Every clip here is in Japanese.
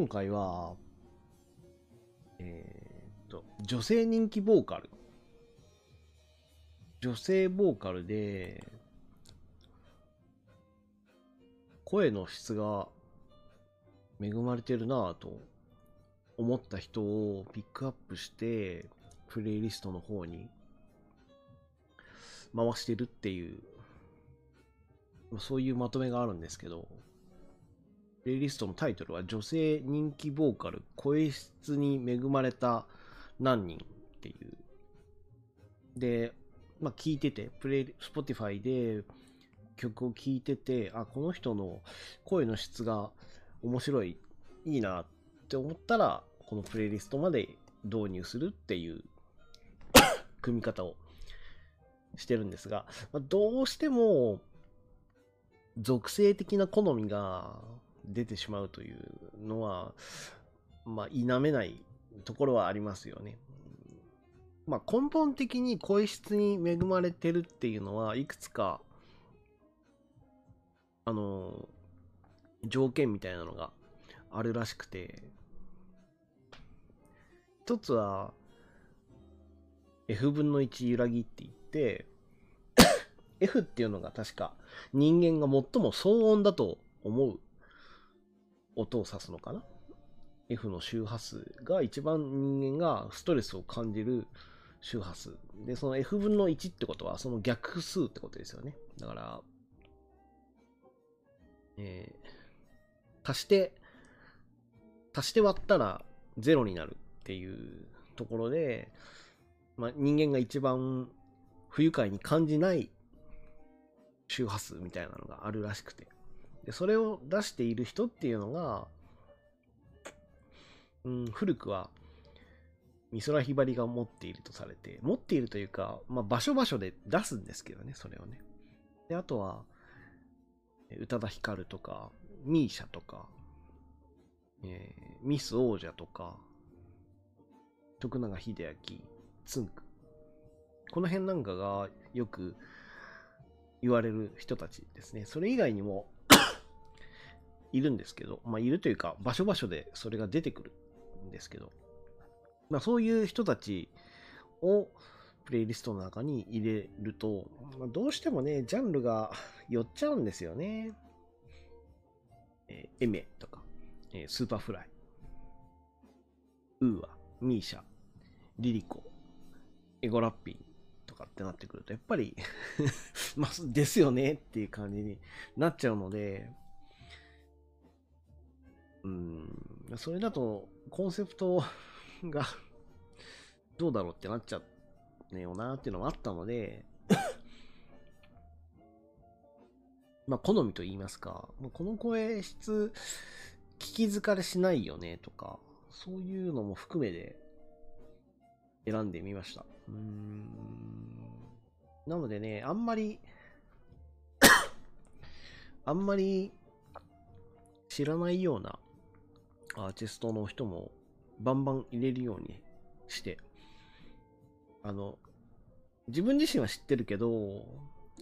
今回は、えーっと、女性人気ボーカル。女性ボーカルで、声の質が恵まれてるなぁと思った人をピックアップして、プレイリストの方に回してるっていう、そういうまとめがあるんですけど、プレイリストのタイトルは女性人気ボーカル声質に恵まれた何人っていう。で、まあ聞いてて、プレイ、Spotify で曲を聴いてて、あ、この人の声の質が面白い、いいなって思ったら、このプレイリストまで導入するっていう組み方をしてるんですが、まあ、どうしても属性的な好みが出てしまうというのは、まあ、否めないところはありますよね。まあ、根本的に声質に恵まれてるっていうのはいくつか、あの、条件みたいなのがあるらしくて、一つは、F 分の1揺らぎって言って、F っていうのが確か人間が最も騒音だと思う音を指すのかな ?F の周波数が一番人間がストレスを感じる周波数。で、その F 分の1ってことはその逆数ってことですよね。だから、えー、足して、足して割ったら0になるっていうところで、まあ、人間が一番不愉快に感じない周波数みたいなのがあるらしくて。で、それを出している人っていうのが、うん、古くは美空ひばりが持っているとされて、持っているというか、まあ、場所場所で出すんですけどね、それをね。で、あとは、宇多田ヒカルとか、ミーシャとか、えーミス王者とか、徳永英明、つんく。この辺なんかがよく言われる人たちですね。それ以外にもいるんですけど、まあいるというか場所場所でそれが出てくるんですけど、まあそういう人たちをプレイリストの中に入れると、まあ、どうしてもね、ジャンルが寄っちゃうんですよね。えー Aimer とか、えー Superfly、 UA、 MISIA、リリコ、 EGO-WRAPPIN'とかってなってくると、やっぱり まあ、ですよねっていう感じになっちゃうので、うん、それだとコンセプト がどうだろうってなっちゃうねよなっていうのもあったので、まあ、好みと言いますか、この声質、聞き疲れしないよねとか、そういうのも含めて選んでみました。うん。なのでね、あんまり、あんまり知らないようなアーティストの人もバンバン入れるようにして、あの、自分自身は知ってるけど、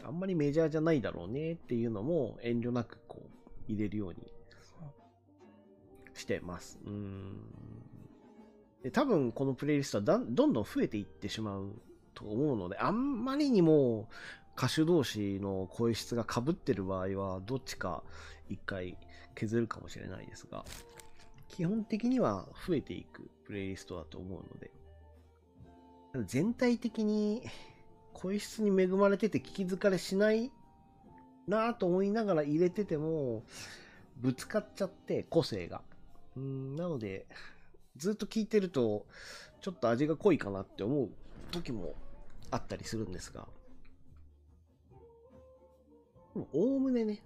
あんまりメジャーじゃないだろうねっていうのも遠慮なくこう入れるようにしてます。うん。で多分このプレイリストはどんどん増えていってしまうと思うので、あんまりにも歌手同士の声質が被ってる場合は、どっちか一回削るかもしれないですが、基本的には増えていくプレイリストだと思うので、全体的に声質に恵まれてて聞き疲れしないなぁと思いながら入れてても、ぶつかっちゃって個性が。うんなので、ずっと聞いてると、ちょっと味が濃いかなって思う時もあったりするんですが、おおむねね、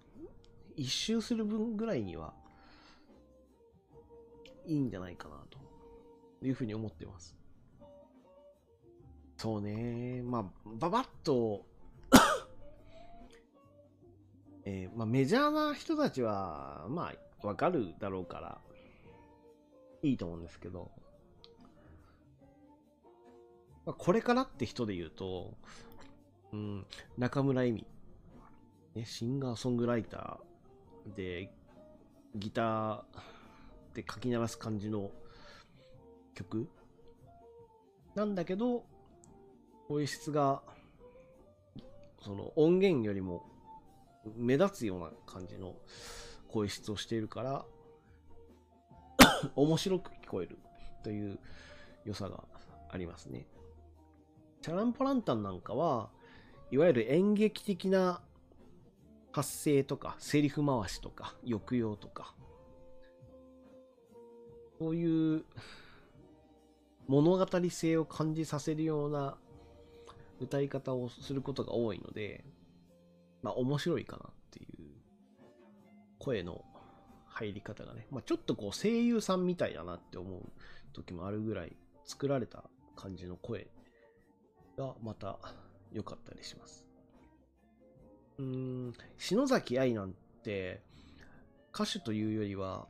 一周する分ぐらいには、いいんじゃないかなというふうに思ってます。そうね、まあ、ばばっと、えーまあ、メジャーな人たちは、まあ、わかるだろうから、いいと思うんですけど、まあ、これからって人で言うと、うん、中村恵美、ね、シンガーソングライターで、ギターってかき鳴らす感じの曲なんだけど、声質が、その音源よりも目立つような感じの声質をしているから 面白く聞こえるという良さがありますね。チャランポランタンなんかは、いわゆる演劇的な発声とか、セリフ回しとか、抑揚とか、そういう物語性を感じさせるような歌い方をすることが多いので、まあ面白いかなっていう声の入り方がね、まあ、ちょっとこう声優さんみたいだなって思う時もあるぐらい作られた感じの声がまた良かったりします。うーん、篠崎愛なんて歌手というよりは、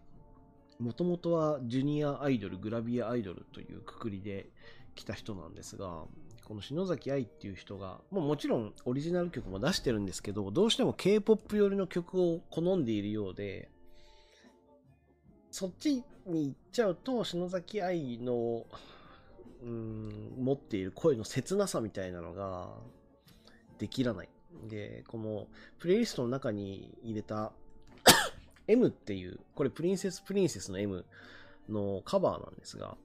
もともとはジュニアアイドル、グラビアアイドルというくくりで来た人なんですが、この篠崎愛っていう人が、もうもちろんオリジナル曲も出してるんですけど、どうしても K-POP 寄りの曲を好んでいるようで、そっちに行っちゃうと、篠崎愛の、うん、持っている声の切なさみたいなのが、できらない。で、このプレイリストの中に入れた M っていう、これプリンセスプリンセスの M のカバーなんですが、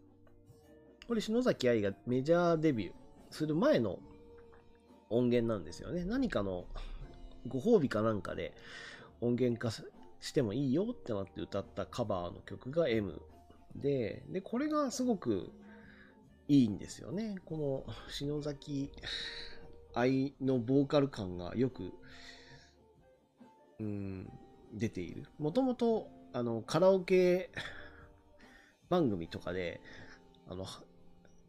これ篠崎愛がメジャーデビューする前の音源なんですよね。何かのご褒美かなんかで音源化してもいいよってなって歌ったカバーの曲が M で、で、これがすごくいいんですよね。この篠崎愛のボーカル感がよく、うん、出ている。もともと、あの、カラオケ 番組とかで、あの、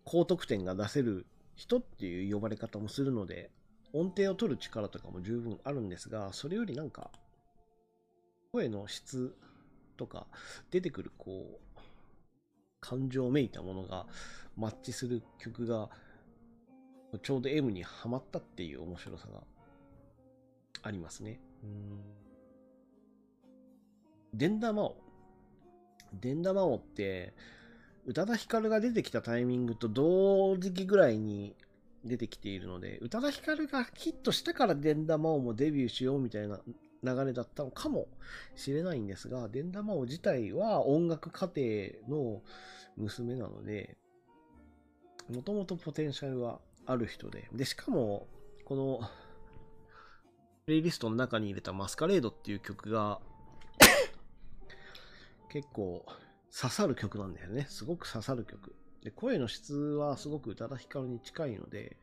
高得点が出せる人っていう呼ばれ方もするので、音程を取る力とかも十分あるんですが、それよりなんか、声の質とか出てくるこう感情めいたものがマッチする曲がちょうど M にはまったっていう面白さがありますね。うんデンダマオ。デンダマオって宇多田ヒカルが出てきたタイミングと同時期ぐらいに出てきているので、宇多田ヒカルがヒットしてからデンダマオもデビューしようみたいな流れだったのかもしれないんですが、デンダマオ自体は音楽家庭の娘なので、もともとポテンシャルはある人で、で、しかも、この、プレイリストの中に入れたマスカレードっていう曲が結構刺さる曲なんだよね。すごく刺さる曲。で、声の質はすごく宇多田ヒカルに近いので、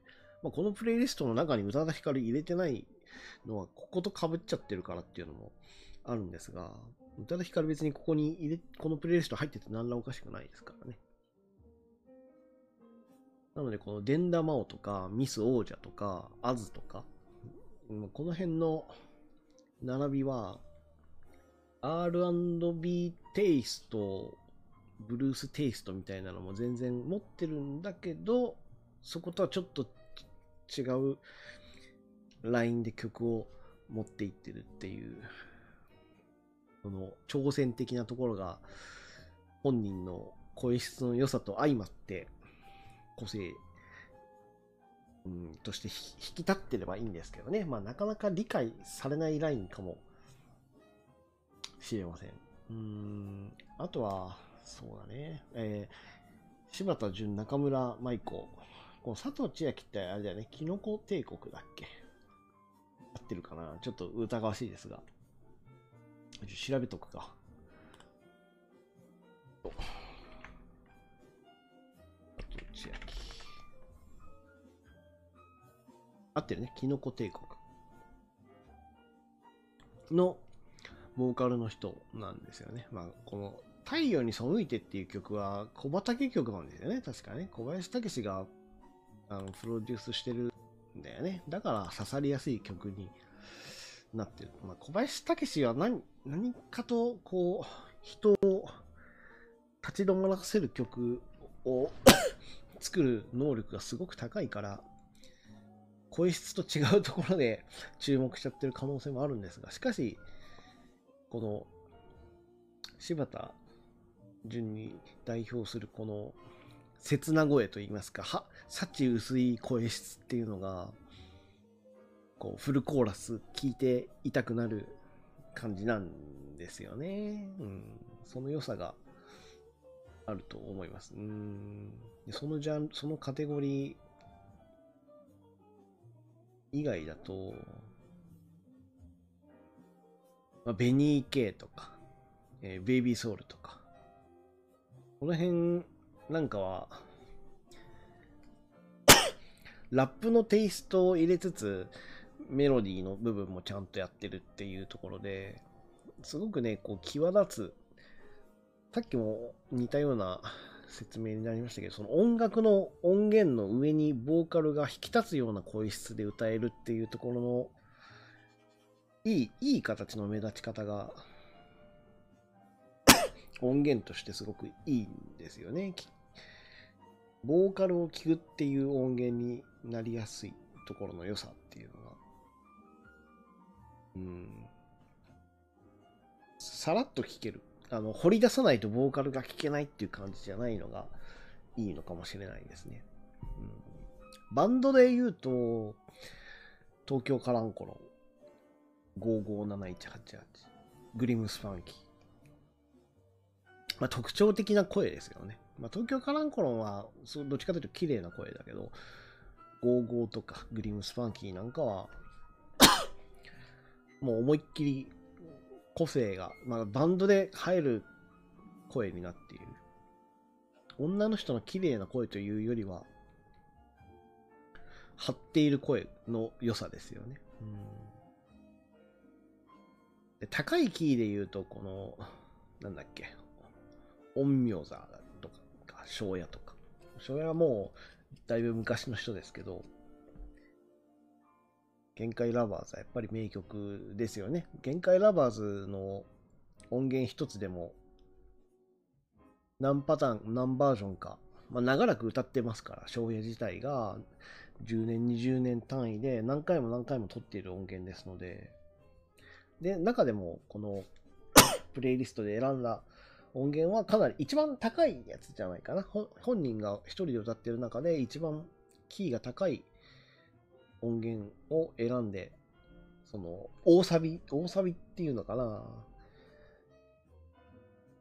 まあ、このプレイリストの中に宇多田ヒカル入れてないのは、ここと被っちゃってるからっていうのもあるんですが、宇多田ヒカル別にここに入れ、このプレイリスト入ってて何らおかしくないですからね。なので、このデンダマオとか、ミス王者とか、アズとか、この辺の並びは、R&B テイスト、ブルーステイストみたいなのも全然持ってるんだけど、そことはちょっと違うラインで曲を持っていってるっていう、その挑戦的なところが本人の声質の良さと相まって個性、うん、として引き立ってればいいんですけどね。まあなかなか理解されないラインかもしれません。うん、あとは、そうだね。えー、柴田純、中村舞子。この佐藤千秋ってあれだよね、キノコ帝国だっけ？合ってるかな？ちょっと疑わしいですが。調べとくか。佐藤千秋。合ってるね。キノコ帝国。のボーカルの人なんですよね。まあ、この太陽に背いてっていう曲は小畑曲なんですよね。確かね。小林武があのプロデュースしてるんだよね。だから刺さりやすい曲になってる。まあ、小林武は何、何かと、こう、人を立ち止まらせる曲を 作る能力がすごく高いから、声質と違うところで注目しちゃってる可能性もあるんですが、しかし、この、柴田順に代表するこの切な声といいますか、は、幸薄い声質っていうのが、こう、フルコーラス聞いていたくなる感じなんですよね。うん。その良さがあると思います。うん。そのジャンそのカテゴリー以外だと、まあ、ベニー系とか、えー、ベイビーソウルとか、この辺なんかは、ラップのテイストを入れつつ、メロディーの部分もちゃんとやってるっていうところで、すごくね、こう、際立つ、さっきも似たような説明になりましたけど、その音楽の音源の上にボーカルが引き立つような声質で歌えるっていうところの、いい、いい形の目立ち方が、音源としてすごくいいんですよね。ボーカルを聴くっていう音源になりやすいところの良さっていうのが、うん、さらっと聴ける。あの、掘り出さないとボーカルが聴けないっていう感じじゃないのがいいのかもしれないですね。うん、バンドで言うと、東京カランコロン、557188、グリムスファンキー。まあ、特徴的な声ですよね。まあ、東京カランコロンは、どっちかというと綺麗な声だけど、55とかグリムスファンキーなんかは もう思いっきり個性が、まあ、バンドで入る声になっている。女の人の綺麗な声というよりは、張っている声の良さですよねうん。で高いキーで言うと、この、なんだっけ、陰陽座とか、庄屋とか。庄屋はもう、だいぶ昔の人ですけど、限界ラバーズはやっぱり名曲ですよね。限界ラバーズの音源一つでも何パターン、何バージョンか、まあ、長らく歌ってますから、翔平自体が10年、20年単位で何回も何回も録っている音源ですので、で、中でもこの プレイリストで選んだ音源はかなり一番高いやつじゃないかな。本人が一人で歌ってる中で一番キーが高い音源を選んで、その、大サビ、大サビっていうのかな。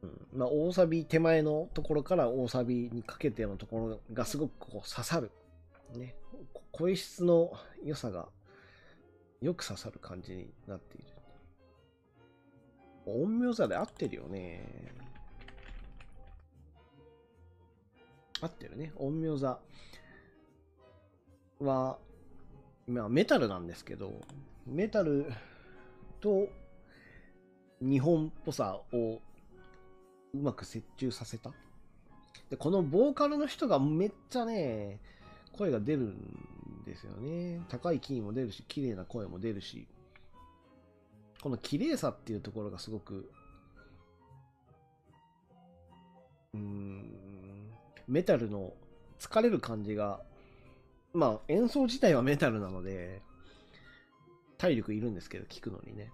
うん。まあ、大サビ手前のところから大サビにかけてのところがすごくこう刺さる。ね。声質の良さがよく刺さる感じになっている。陰陽座で合ってるよね。合ってるね。陰陽座は、まあ、メタルなんですけど、メタルと日本っぽさをうまく折衷させた。で、このボーカルの人がめっちゃね、声が出るんですよね。高いキーも出るし、綺麗な声も出るし、この綺麗さっていうところがすごく、うーん、メタルの疲れる感じがまあ演奏自体はメタルなので、体力いるんですけど、聴くのにね。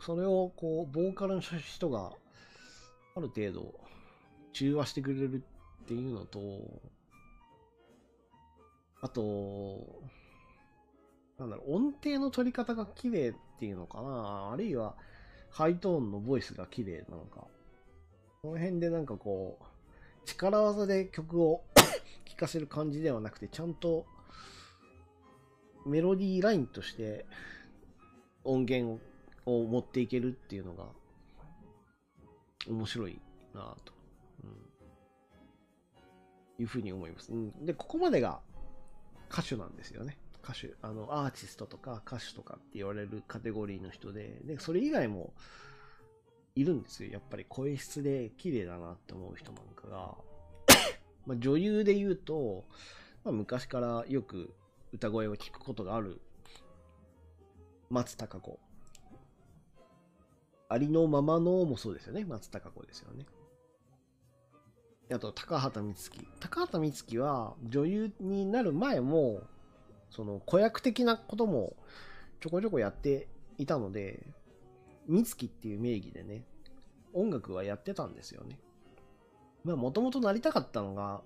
それをこう、ボーカルの人がある程度中和してくれるっていうのと、あと、なんだろう、音程の取り方が綺麗っていうのかな？あるいは、ハイトーンのボイスが綺麗なのか？この辺でなんかこう、力技で曲を 聴かせる感じではなくて、ちゃんとメロディーラインとして音源を持っていけるっていうのが面白いなと、うん、いうふうに思います。うん、で、ここまでが歌手なんですよね。歌手、あの、アーティストとか歌手とかって言われるカテゴリーの人で、で、それ以外もいるんですよ。やっぱり声質で綺麗だなって思う人なんかが。まあ、女優で言うと、まあ、昔からよく歌声を聞くことがある松たか子。ありのままのもそうですよね。松たか子ですよね。あと、高畑充希。高畑充希は女優になる前も、その子役的なこともちょこちょこやっていたので、美月っていう名義でね、音楽はやってたんですよね。まあ、もともとなりたかったのが、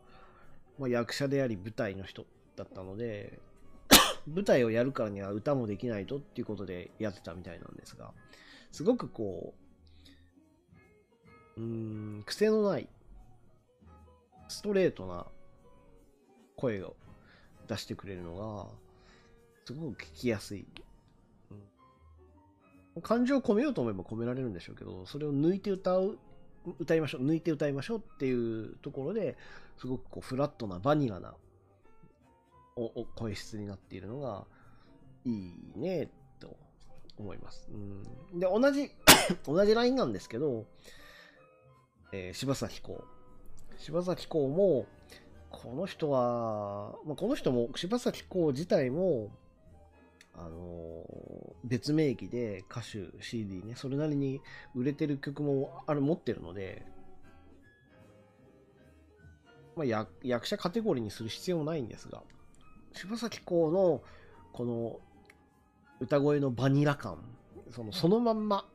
まあ、役者であり舞台の人だったので、舞台をやるからには歌もできないとっていうことでやってたみたいなんですが、すごくこう、うん、癖のない、ストレートな声を出してくれるのが、すごく聞きやすい。感情を込めようと思えば込められるんでしょうけど、それを抜いて歌う、歌いましょう、抜いて歌いましょうっていうところで、すごくこうフラットなバニラなお声質になっているのがいいねと思います。うん、で、同じ 同じラインなんですけど、えー、柴咲コウ。柴咲コウも、この人は、まあ、この人も、柴咲コウ自体も、あの、別名義で歌手 CD ね、それなりに売れてる曲もある、持ってるので、まあ、役役者カテゴリーにする必要もないんですが、柴咲コウのこの歌声のバニラ感、そのそのまんま、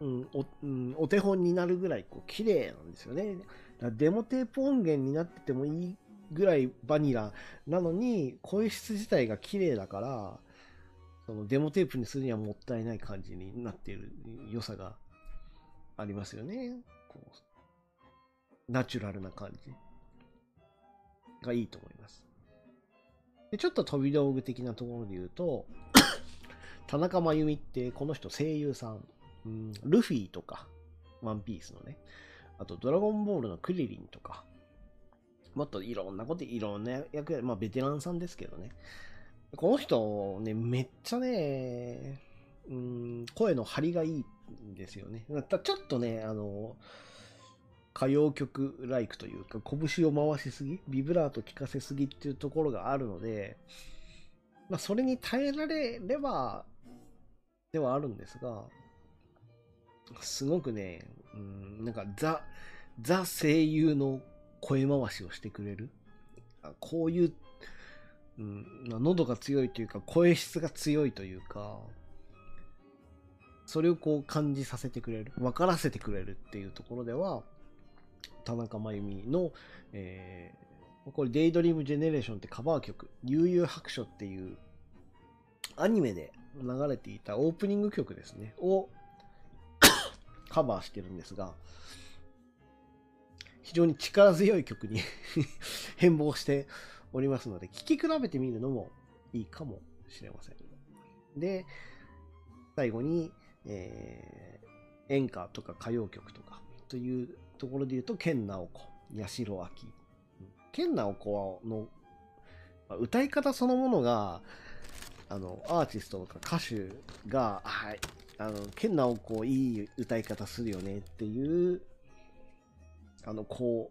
うんおうん、お手本になるぐらいこう綺麗なんですよね。デモテープ音源になっててもいいぐらいバニラ。なのに、声質自体が綺麗だから、そのデモテープにするにはもったいない感じになっている良さがありますよね。こうナチュラルな感じがいいと思います。でちょっと飛び道具的なところで言うと、田中真由美ってこの人声優さん、うん、ルフィとか、ワンピースのね、あとドラゴンボールのクリリンとか、もっといろんなこと、いろんな役や、まあベテランさんですけどね。この人ね、めっちゃね、うん、声の張りがいいんですよね。ちょっとね、あの、歌謡曲ライクというか、拳を回しすぎ、ビブラート効かせすぎっていうところがあるので、まあ、それに耐えられれば、ではあるんですが、すごくね、うん、なんかザ、ザ声優の声回しをしてくれる？こういう、うん、喉が強いというか、声質が強いというか、それをこう感じさせてくれる、分からせてくれるっていうところでは、田中真由美の、えー、これ、デイドリームジェネレーションってカバー曲、悠々白書っていうアニメで流れていたオープニング曲ですね、をカバーしてるんですが、非常に力強い曲に 変貌しておりますので、聴き比べてみるのもいいかもしれません。で、最後に、えー、演歌とか歌謡曲とかというところで言うと、健直子、八代亜紀。健直子の歌い方そのものが、あの、アーティストとか歌手が、はい、あの、健直子いい歌い方するよねっていう、あの、こ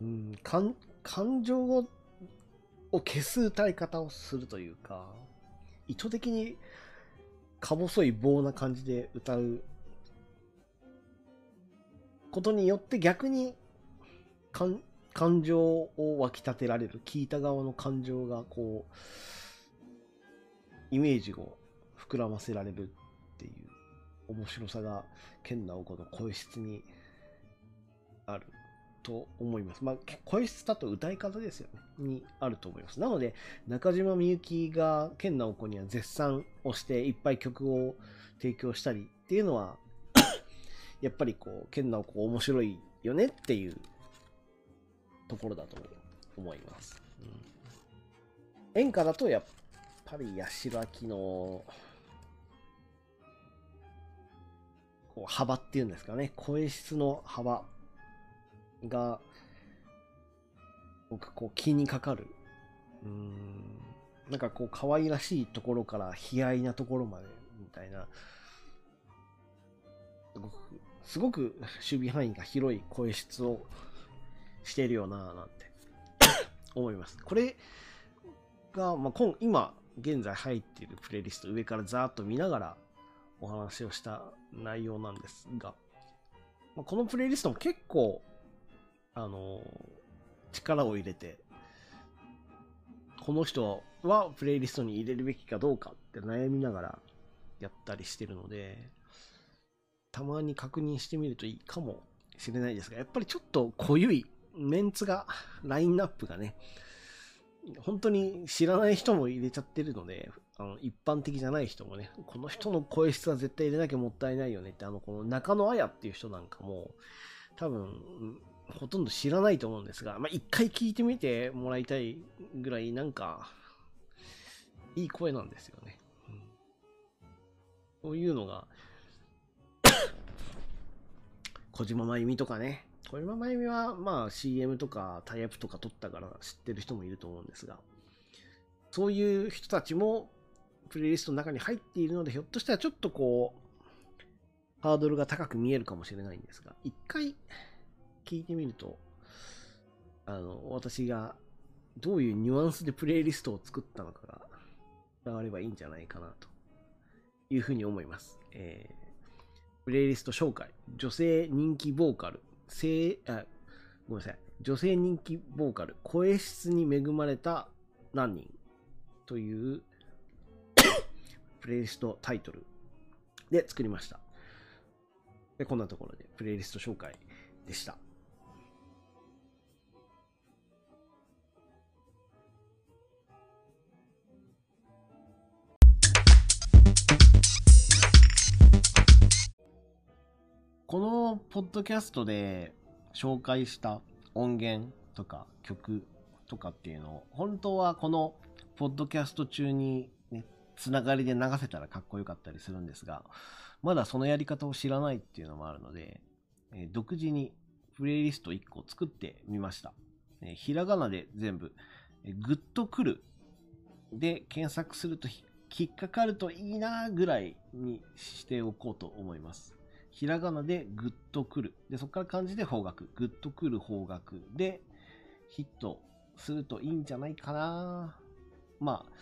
う、うん、感、感情をを消す歌い方をするというか、意図的にか細い棒な感じで歌うことによって逆に感感情を湧き立てられる聞いた側の感情がこうイメージを膨らませられるっていう面白さが健直子の声質にあると思います。まあ、声質だと歌い方ですよね。にあると思います。なので、中島みゆきが健直子には絶賛をしていっぱい曲を提供したりっていうのは やっぱりこう、剣直子面白いよねっていうところだと思います。うん、演歌だとやっぱり八代亜紀のこう幅っていうんですかね、声質の幅が僕こう気にかかる。うん、なんかこう可愛らしいところから悲哀なところまでみたいな、すごくすごく守備範囲が広い声質をしているよなぁなんて 思います。これが、まあ、今、今現在入っているプレイリスト上からざーっと見ながらお話をした内容なんですが、まあ、このプレイリストも結構、あの力を入れて、この人はプレイリストに入れるべきかどうかって悩みながらやったりしてるので、たまに確認してみるといいかもしれないですが、やっぱりちょっと濃ゆいメンツが、ラインナップがね、本当に知らない人も入れちゃってるので、あの一般的じゃない人もね、この人の声質は絶対入れなきゃもったいないよねって、あの、この中野綾っていう人なんかも、多分、ほとんど知らないと思うんですが、まあ、一回聞いてみてもらいたいぐらい、なんか、いい声なんですよね。うん、そういうのが 小島真由美とかね、小島真由美はまあ CM とかタイアップとか撮ったから知ってる人もいると思うんですが、そういう人たちもプレイリストの中に入っているので、ひょっとしたらちょっとこう、ハードルが高く見えるかもしれないんですが、一回聞いてみると、あの、私がどういうニュアンスでプレイリストを作ったのかが伝わればいいんじゃないかなというふうに思います。えー、プレイリスト紹介。女性人気ボーカル。性、あ、ごめんなさい。女性人気ボーカル。声質に恵まれた何人というプレイリストタイトルで作りました。で、こんなところでプレイリスト紹介でした。このポッドキャストで紹介した音源とか曲とかっていうのを、本当はこのポッドキャスト中に、つながりで流せたらかっこよかったりするんですが、まだそのやり方を知らないっていうのもあるので、え独自にプレイリスト1個作ってみました。えひらがなで全部、えグッとくるで検索すると引っかかるといいなぐらいにしておこうと思います。ひらがなでグッとくる。で、そこから漢字で方角。グッとくる方角でヒットするといいんじゃないかな。まあ、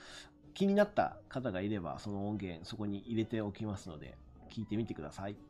気になった方がいれば、その音源そこに入れておきますので、聞いてみてください。